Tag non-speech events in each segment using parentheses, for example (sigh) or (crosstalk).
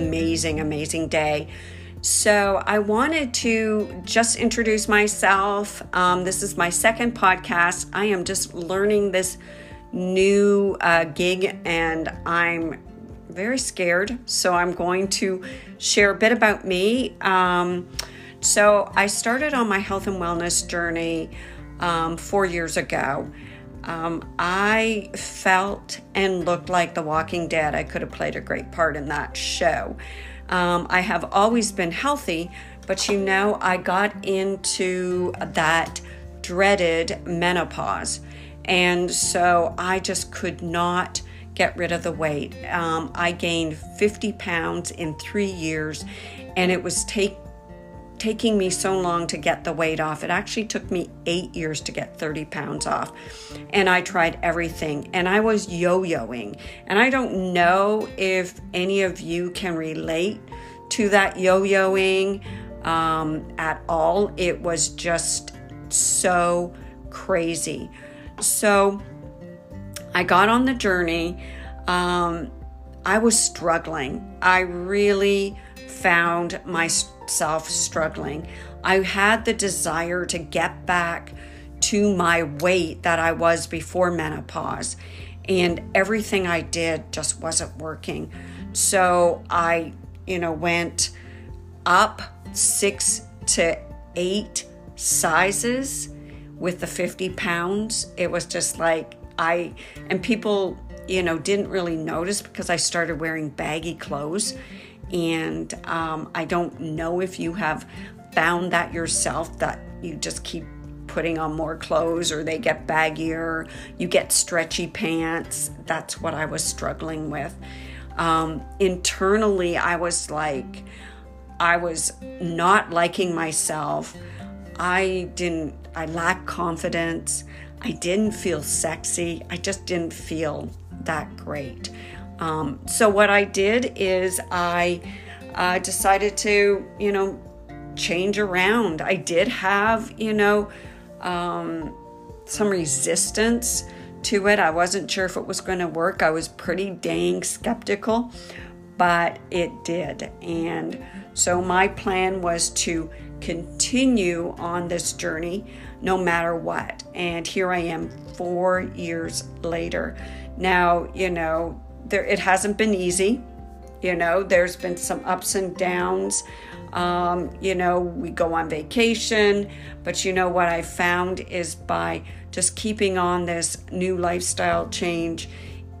amazing, amazing day. So, I wanted to just introduce myself. Um, this is my second podcast. I am just learning this new uh, gig and I'm very scared. So, I'm going to share a bit about me. Um, so, I started on my health and wellness journey um, four years ago. Um, I felt and looked like The Walking Dead. I could have played a great part in that show. Um, I have always been healthy, but you know, I got into that dreaded menopause. And so I just could not get rid of the weight. Um, I gained 50 pounds in three years, and it was take, taking me so long to get the weight off. It actually took me eight years to get 30 pounds off. And I tried everything and I was yo yoing. And I don't know if any of you can relate to that yo yoing um, at all. It was just so crazy. So I got on the journey. Um, I was struggling. I really found myself struggling. I had the desire to get back to my weight that I was before menopause, and everything I did just wasn't working. So I, you know, went up six to eight sizes with the 50 pounds. It was just like I, and people, you know, didn't really notice because I started wearing baggy clothes and um, I don't know if you have found that yourself that you just keep putting on more clothes or they get baggier, you get stretchy pants. That's what I was struggling with. Um, internally, I was like, I was not liking myself. I didn't, I lacked confidence. I didn't feel sexy. I just didn't feel that great. Um, so what I did is I uh, decided to, you know, change around. I did have, you know, um, some resistance to it. I wasn't sure if it was going to work. I was pretty dang skeptical, but it did. And so my plan was to continue on this journey no matter what. And here I am 4 years later. Now, you know, there it hasn't been easy. You know, there's been some ups and downs. Um, you know, we go on vacation, but you know what I found is by just keeping on this new lifestyle change,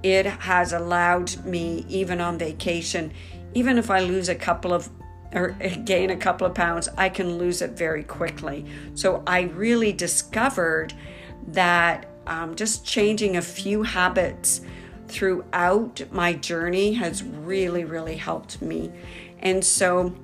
it has allowed me, even on vacation, even if I lose a couple of or (laughs) gain a couple of pounds, I can lose it very quickly. So I really discovered that um, just changing a few habits throughout my journey has really, really helped me. And so,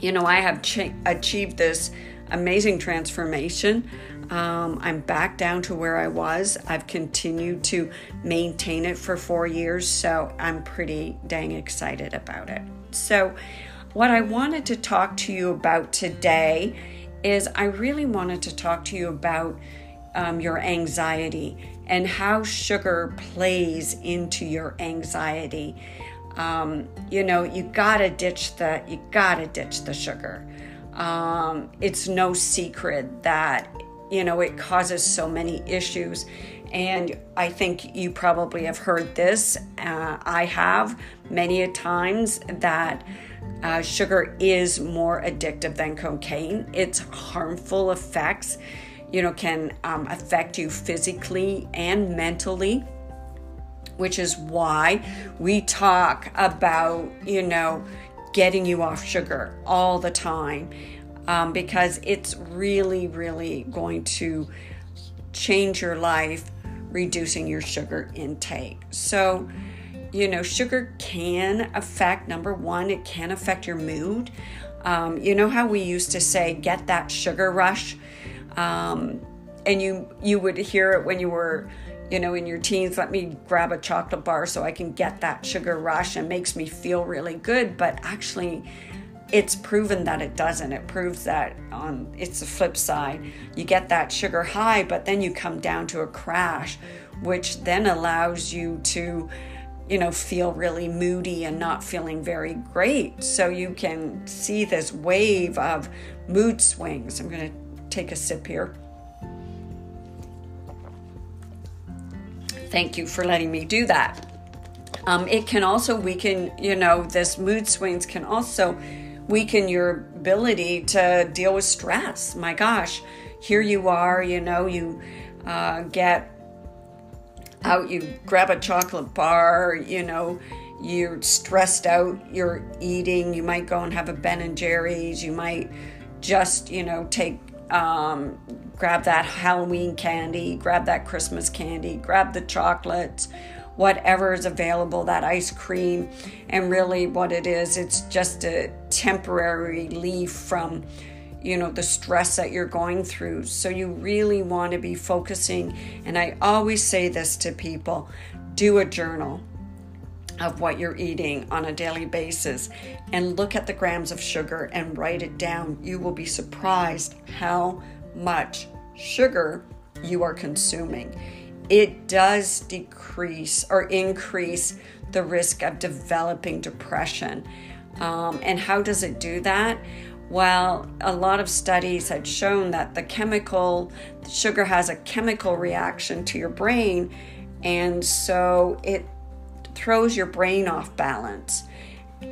you know, I have ch- achieved this amazing transformation. Um, I'm back down to where I was. I've continued to maintain it for four years, so I'm pretty dang excited about it. So, what I wanted to talk to you about today is I really wanted to talk to you about um, your anxiety and how sugar plays into your anxiety. Um, you know, you gotta ditch the you gotta ditch the sugar. Um, it's no secret that you know it causes so many issues, and I think you probably have heard this. Uh, I have many a times that. Uh, sugar is more addictive than cocaine. Its harmful effects you know, can um, affect you physically and mentally, which is why we talk about, you know, getting you off sugar all the time um, because it's really, really going to change your life, reducing your sugar intake. So, you know, sugar can affect number one, it can affect your mood. Um, you know how we used to say, get that sugar rush? Um, and you you would hear it when you were you know in your teens let me grab a chocolate bar so i can get that sugar rush and makes me feel really good but actually it's proven that it doesn't it proves that on it's the flip side you get that sugar high but then you come down to a crash which then allows you to you know, feel really moody and not feeling very great. So you can see this wave of mood swings. I'm going to take a sip here. Thank you for letting me do that. Um, it can also weaken, you know, this mood swings can also weaken your ability to deal with stress. My gosh, here you are, you know, you uh, get out, you grab a chocolate bar, you know, you're stressed out, you're eating, you might go and have a Ben and Jerry's, you might just, you know, take, um, grab that Halloween candy, grab that Christmas candy, grab the chocolates, whatever is available, that ice cream. And really, what it is, it's just a temporary relief from you know the stress that you're going through so you really want to be focusing and i always say this to people do a journal of what you're eating on a daily basis and look at the grams of sugar and write it down you will be surprised how much sugar you are consuming. It does decrease or increase the risk of developing depression. Um, and how does it do that? Well, a lot of studies had shown that the chemical, sugar has a chemical reaction to your brain, and so it throws your brain off balance.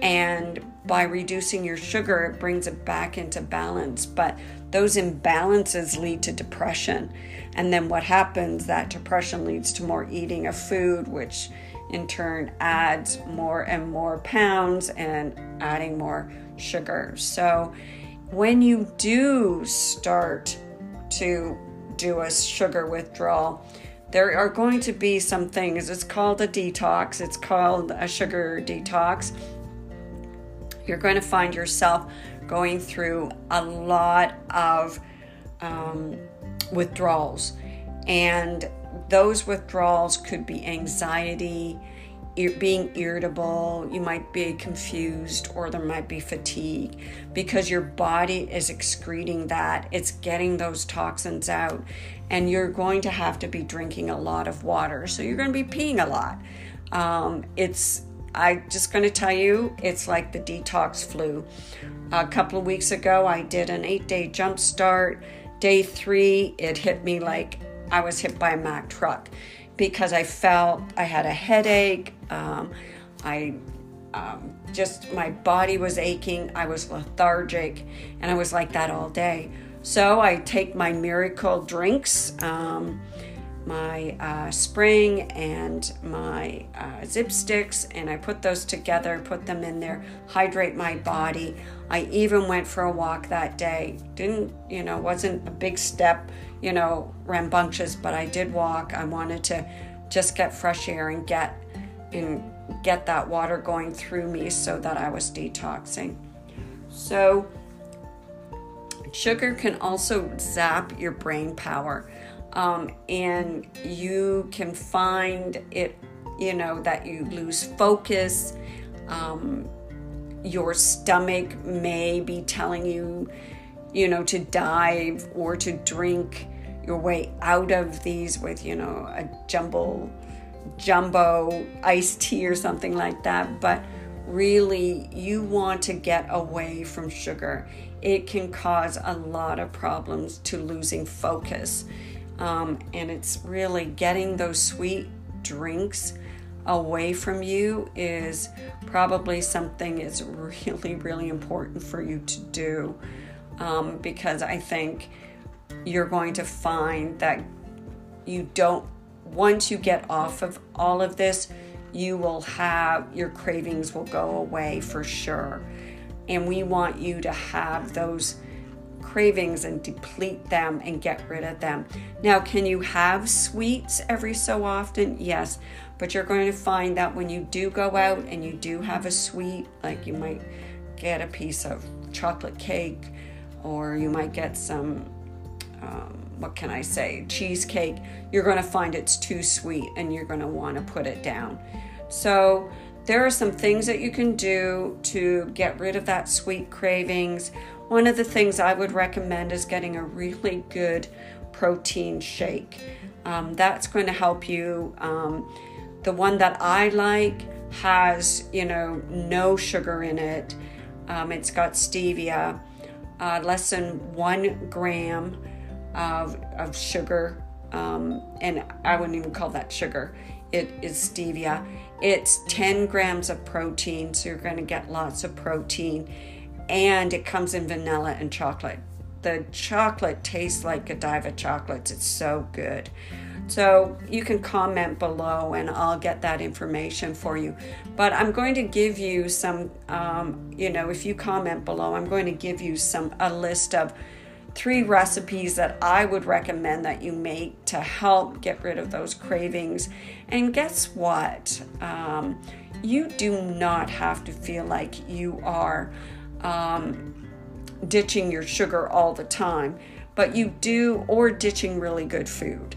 And by reducing your sugar, it brings it back into balance. But those imbalances lead to depression. And then what happens? That depression leads to more eating of food, which in turn adds more and more pounds and adding more sugar. So when you do start to do a sugar withdrawal, there are going to be some things. It's called a detox, it's called a sugar detox. You're going to find yourself going through a lot of um, withdrawals. And those withdrawals could be anxiety, being irritable, you might be confused, or there might be fatigue because your body is excreting that. It's getting those toxins out, and you're going to have to be drinking a lot of water. So you're going to be peeing a lot. Um, it's I just going to tell you, it's like the detox flu. A couple of weeks ago, I did an eight day jump start. Day three, it hit me like I was hit by a Mack truck because I felt I had a headache. Um, I um, just, my body was aching. I was lethargic, and I was like that all day. So I take my miracle drinks, um, my uh, spring and my uh, zip sticks, and I put those together, put them in there, hydrate my body. I even went for a walk that day. Didn't, you know, wasn't a big step you know, rambunctious, but I did walk. I wanted to just get fresh air and get and get that water going through me so that I was detoxing. So sugar can also zap your brain power. Um, and you can find it, you know, that you lose focus. Um, your stomach may be telling you you know, to dive or to drink your way out of these with, you know, a jumbo, jumbo iced tea or something like that. But really, you want to get away from sugar. It can cause a lot of problems to losing focus. Um, and it's really getting those sweet drinks away from you is probably something is (laughs) really really important for you to do um, because I think you're going to find that you don't, once you get off of all of this, you will have your cravings will go away for sure. And we want you to have those cravings and deplete them and get rid of them. Now, can you have sweets every so often? Yes, but you're going to find that when you do go out and you do have a sweet, like you might get a piece of chocolate cake or you might get some, um, what can I say, cheesecake. You're going to find it's too sweet and you're going to want to put it down. So, there are some things that you can do to get rid of that sweet cravings. One of the things I would recommend is getting a really good protein shake. Um, that's going to help you. Um, the one that I like has, you know, no sugar in it. Um, it's got stevia, uh, less than one gram of, of sugar. Um, and I wouldn't even call that sugar. It is stevia. It's 10 grams of protein, so you're going to get lots of protein. And it comes in vanilla and chocolate. The chocolate tastes like Godiva chocolates. It's so good. So you can comment below and I'll get that information for you. But I'm going to give you some, um, you know, if you comment below, I'm going to give you some a list of three recipes that I would recommend that you make to help get rid of those cravings. And guess what? Um, you do not have to feel like you are um, ditching your sugar all the time, but you do, or ditching really good food.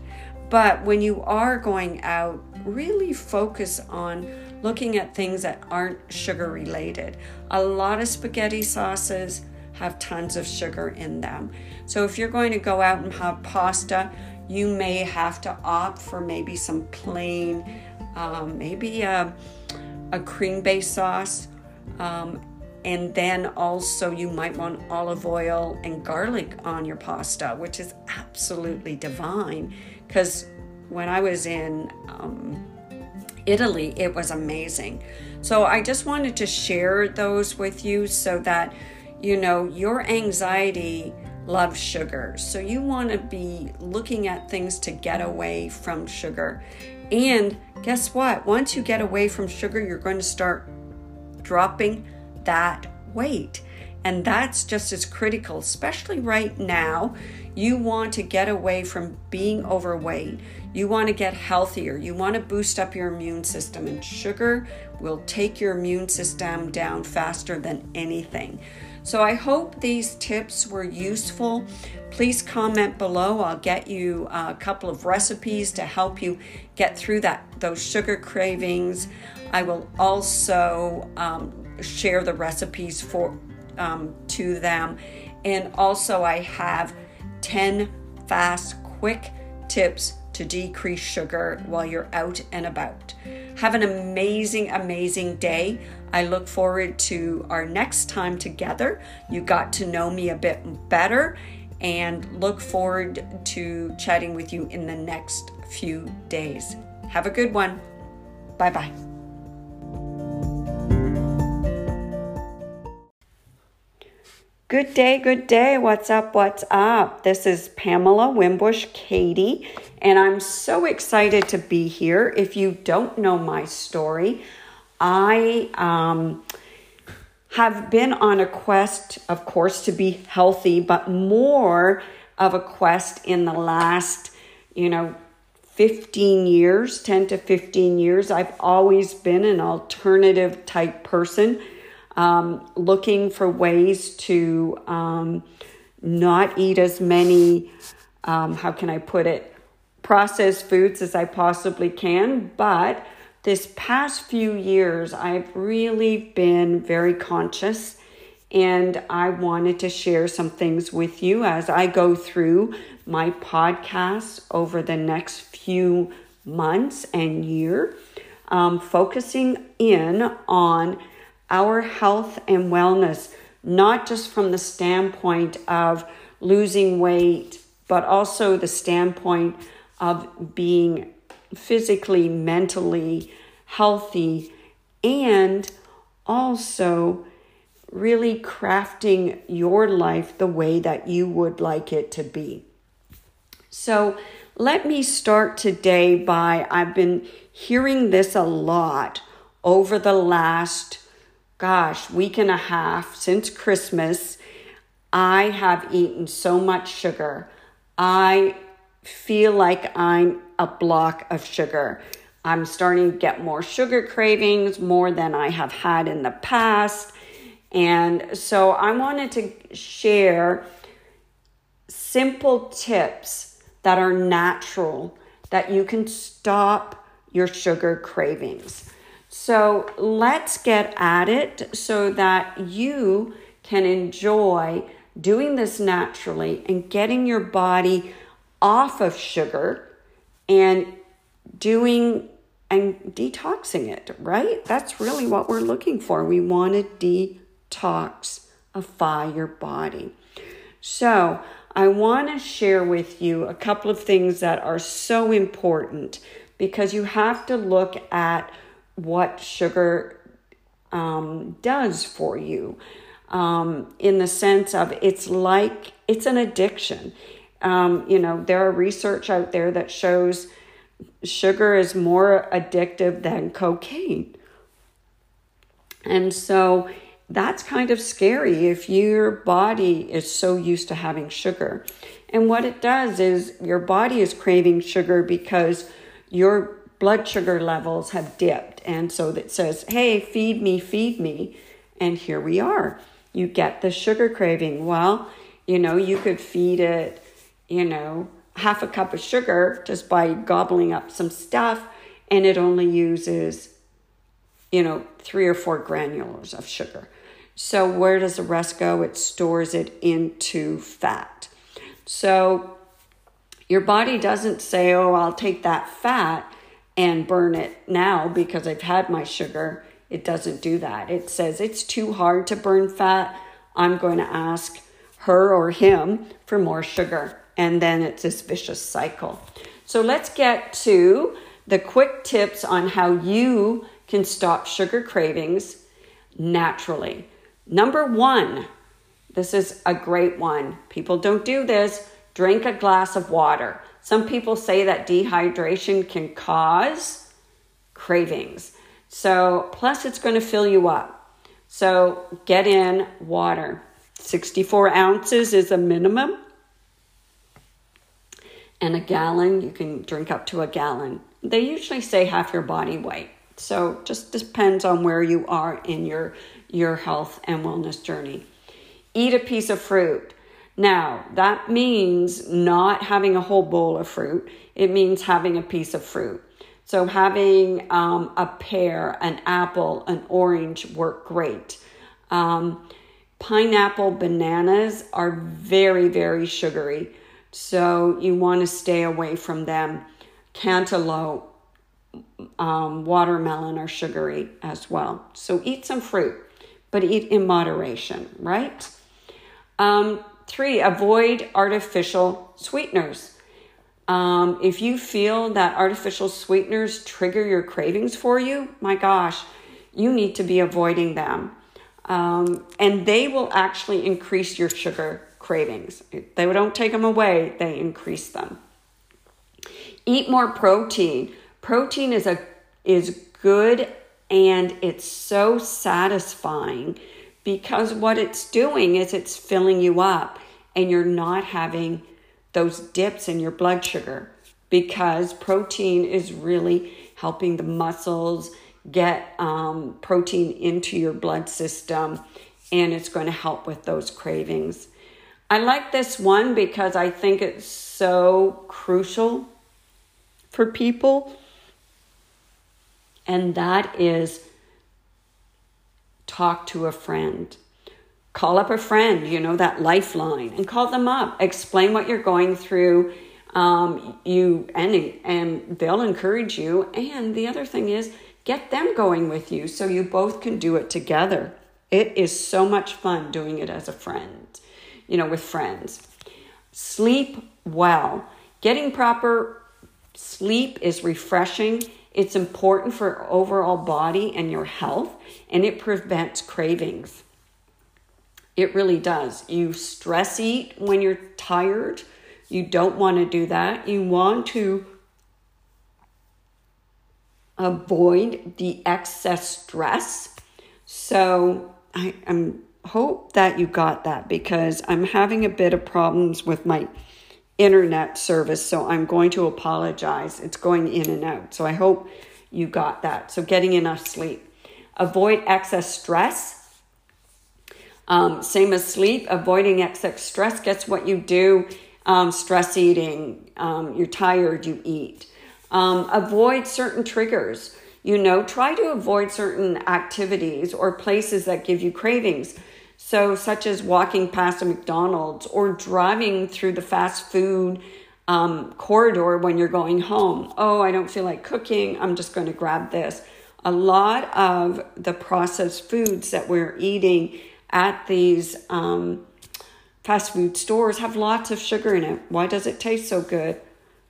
But when you are going out, really focus on looking at things that aren't sugar related. A lot of spaghetti sauces have tons of sugar in them. So if you're going to go out and have pasta, you may have to opt for maybe some plain, um, maybe a, a cream based sauce. Um, and then also, you might want olive oil and garlic on your pasta, which is absolutely divine because when I was in um, Italy, it was amazing. So I just wanted to share those with you so that you know your anxiety loves sugar. So you want to be looking at things to get away from sugar. And guess what? Once you get away from sugar, you're going to start dropping that weight. And that's just as critical, especially right now. You want to get away from being overweight. You want to get healthier. You want to boost up your immune system, and sugar will take your immune system down faster than anything. So, I hope these tips were useful. Please comment below. I'll get you a couple of recipes to help you get through that those sugar cravings. I will also um, share the recipes for um, to them, and also I have 10 fast, quick tips to decrease sugar while you're out and about. Have an amazing, amazing day. I look forward to our next time together. You got to know me a bit better and look forward to chatting with you in the next few days. Have a good one. Bye bye. Good day, good day. What's up? What's up? This is Pamela Wimbush Katie, and I'm so excited to be here. If you don't know my story, I um, have been on a quest, of course, to be healthy, but more of a quest in the last, you know, 15 years, 10 to 15 years. I've always been an alternative type person um, looking for ways to um, not eat as many, um, how can I put it, processed foods as I possibly can. But this past few years, I've really been very conscious and I wanted to share some things with you as I go through my podcast over the next few months and year, um, focusing in on our health and wellness, not just from the standpoint of losing weight, but also the standpoint of being physically, mentally healthy, and also really crafting your life the way that you would like it to be. So, let me start today by I've been hearing this a lot over the last gosh, week and a half since Christmas, I have eaten so much sugar. I feel like I'm a block of sugar. I'm starting to get more sugar cravings, more than I have had in the past. And so I wanted to share simple tips that are natural that you can stop your sugar cravings. So let's get at it so that you can enjoy doing this naturally and getting your body off of sugar and doing and detoxing it, right? That's really what we're looking for. We want to detoxify your body. So, I want to share with you a couple of things that are so important because you have to look at what sugar um, does for you um, in the sense of it's like it's an addiction. Um, you know, there are research out there that shows sugar is more addictive than cocaine. And so that's kind of scary if your body is so used to having sugar. And what it does is your body is craving sugar because your blood sugar levels have dipped. And so it says, hey, feed me, feed me. And here we are. You get the sugar craving. Well, you know, you could feed it, you know, half a cup of sugar just by gobbling up some stuff, and it only uses, you know, three or four granules of sugar. So, where does the rest go? It stores it into fat. So, your body doesn't say, Oh, I'll take that fat and burn it now because I've had my sugar. It doesn't do that. It says it's too hard to burn fat. I'm going to ask her or him for more sugar. And then it's this vicious cycle. So let's get to the quick tips on how you can stop sugar cravings naturally. Number one, this is a great one. People don't do this. Drink a glass of water. Some people say that dehydration can cause cravings. So, plus it's going to fill you up. So, get in water. 64 ounces is a minimum. And a gallon, you can drink up to a gallon. They usually say half your body weight. So, just depends on where you are in your your health and wellness journey. Eat a piece of fruit. Now, that means not having a whole bowl of fruit, it means having a piece of fruit. So, having um, a pear, an apple, an orange work great. Um, pineapple, bananas are very, very sugary. So, you want to stay away from them. Cantaloupe, um, watermelon are sugary as well. So, eat some fruit but eat in moderation, right? Um, three, avoid artificial sweeteners. Um, if you feel that artificial sweeteners trigger your cravings for you, my gosh, you need to be avoiding them. Um, and they will actually increase your sugar cravings. They don't take them away, they increase them. Eat more protein. Protein is a is good and it's so satisfying because what it's doing is it's filling you up and you're not having those dips in your blood sugar because protein is really helping the muscles get um, protein into your blood system and it's going to help with those cravings. I like this one because I think it's so crucial for people and that is talk to a friend. Call up a friend, you know, that lifeline, and call them up. Explain what you're going through. Um, you and and they'll encourage you. And the other thing is, get them going with you so you both can do it together. It is so much fun doing it as a friend, you know, with friends. Sleep well. Getting proper sleep is refreshing it's important for overall body and your health, and it prevents cravings. It really does. You stress eat when you're tired. You don't want to do that. You want to avoid the excess stress. So I am hope that you got that because I'm having a bit of problems with my internet service, so I'm going to apologize. It's going in and out. So I hope you got that. So getting enough sleep. Avoid excess stress. Um, same as sleep, avoiding excess stress gets what you do. Um, stress eating, um, you're tired, you eat. Um, avoid certain triggers. You know, try to avoid certain activities or places that give you cravings. So, such as walking past a McDonald's or driving through the fast food um, corridor when you're going home. Oh, I don't feel like cooking. I'm just going to grab this. A lot of the processed foods that we're eating at these um, fast food stores have lots of sugar in it. Why does it taste so good?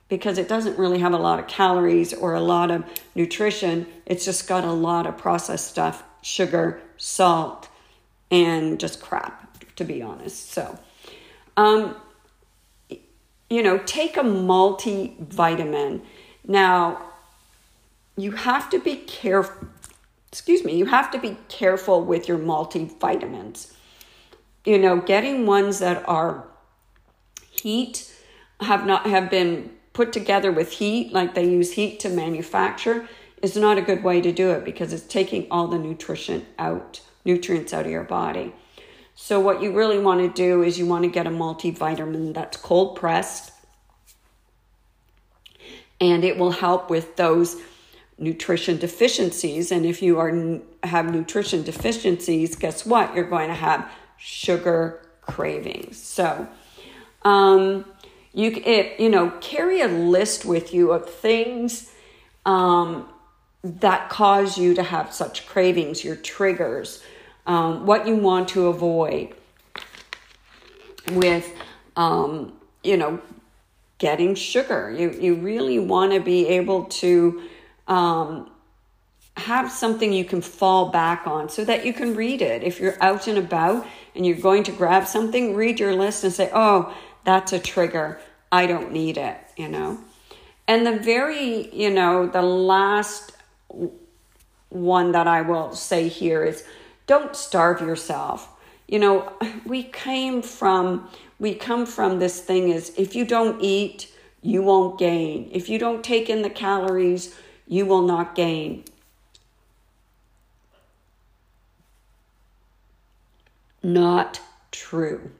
Because it doesn't really have a lot of calories or a lot of nutrition. It's just got a lot of processed stuff, sugar, salt, and just crap, to be honest. So, um, you know, take a multivitamin. Now, you have to be careful. Excuse me, you have to be careful with your multivitamins. You know, getting ones that are heat have not have been put together with heat, like they use heat to manufacture, is not a good way to do it because it's taking all the nutrition out, nutrients out of your body. So, what you really want to do is you want to get a multivitamin that's cold pressed and it will help with those nutrition deficiencies. And if you are have nutrition deficiencies, guess what? You're going to have sugar cravings. So, um, you it, you know carry a list with you of things um, that cause you to have such cravings, your triggers um, what you want to avoid with, um, you know, getting sugar. You, you really want to be able to um, have something you can fall back on so that you can read it. If you're out and about and you're going to grab something, read your list and say, oh, that's a trigger. I don't need it, you know. And the very, you know, the last one that I will say here is don't starve yourself. You know, we came from we come from this thing is if you don't eat, you won't gain. If you don't take in the calories, you will not gain. Not true.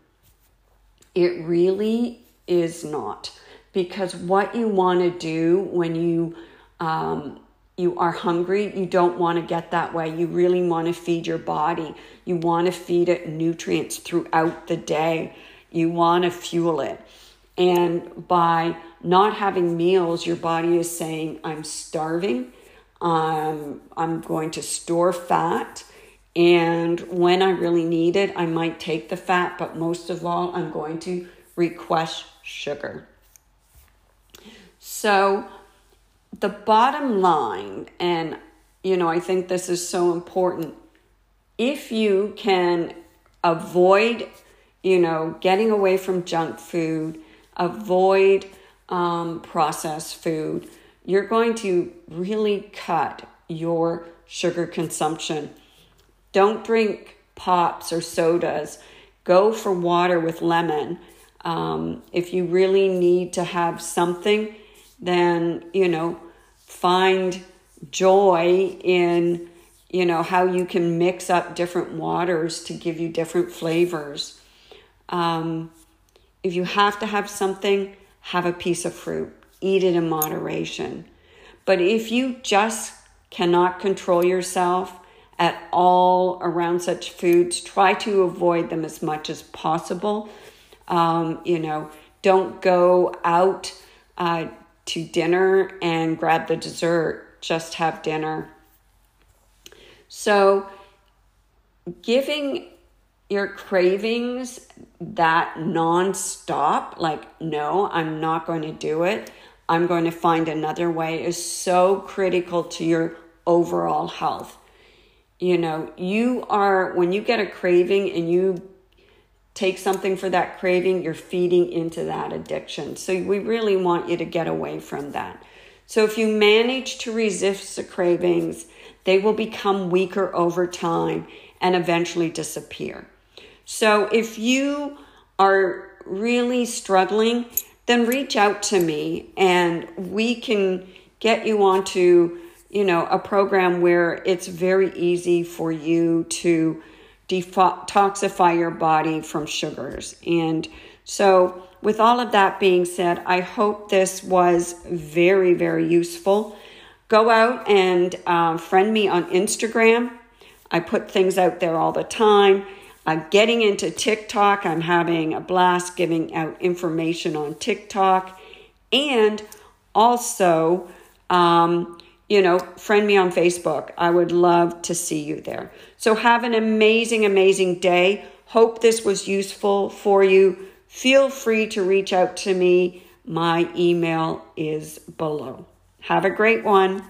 It really is not. Because what you want to do when you um, you are hungry, you don't want to get that way. You really want to feed your body. You want to feed it nutrients throughout the day. You want to fuel it. And by not having meals, your body is saying, I'm starving. Um, I'm going to store fat. And when I really need it, I might take the fat, but most of all, I'm going to request sugar. So, the bottom line, and you know, I think this is so important. If you can avoid, you know, getting away from junk food, avoid um, processed food, you're going to really cut your sugar consumption. Don't drink pops or sodas. Go for water with lemon. Um, if you really need to have something, then, you know, find joy in, you know, how you can mix up different waters to give you different flavors. Um, if you have to have something, have a piece of fruit, eat it in moderation. But if you just cannot control yourself at all around such foods, try to avoid them as much as possible. Um, you know, don't go out uh, to dinner and grab the dessert, just have dinner. So, giving your cravings that non-stop like no i'm not going to do it i'm going to find another way is so critical to your overall health you know you are when you get a craving and you take something for that craving, you're feeding into that addiction. So we really want you to get away from that. So if you manage to resist the cravings, they will become weaker over time and eventually disappear. So if you are really struggling, then reach out to me and we can get you onto, you know, a program where it's very easy for you to detoxify your body from sugars. And so, with all of that being said, I hope this was very, very useful. Go out and uh, friend me on Instagram. I put things out there all the time. I'm getting into TikTok. I'm having a blast giving out information on TikTok. And also, um, you know, friend me on Facebook. I would love to see you there. So have an amazing, amazing day. Hope this was useful for you. Feel free to reach out to me. My email is below. Have a great one.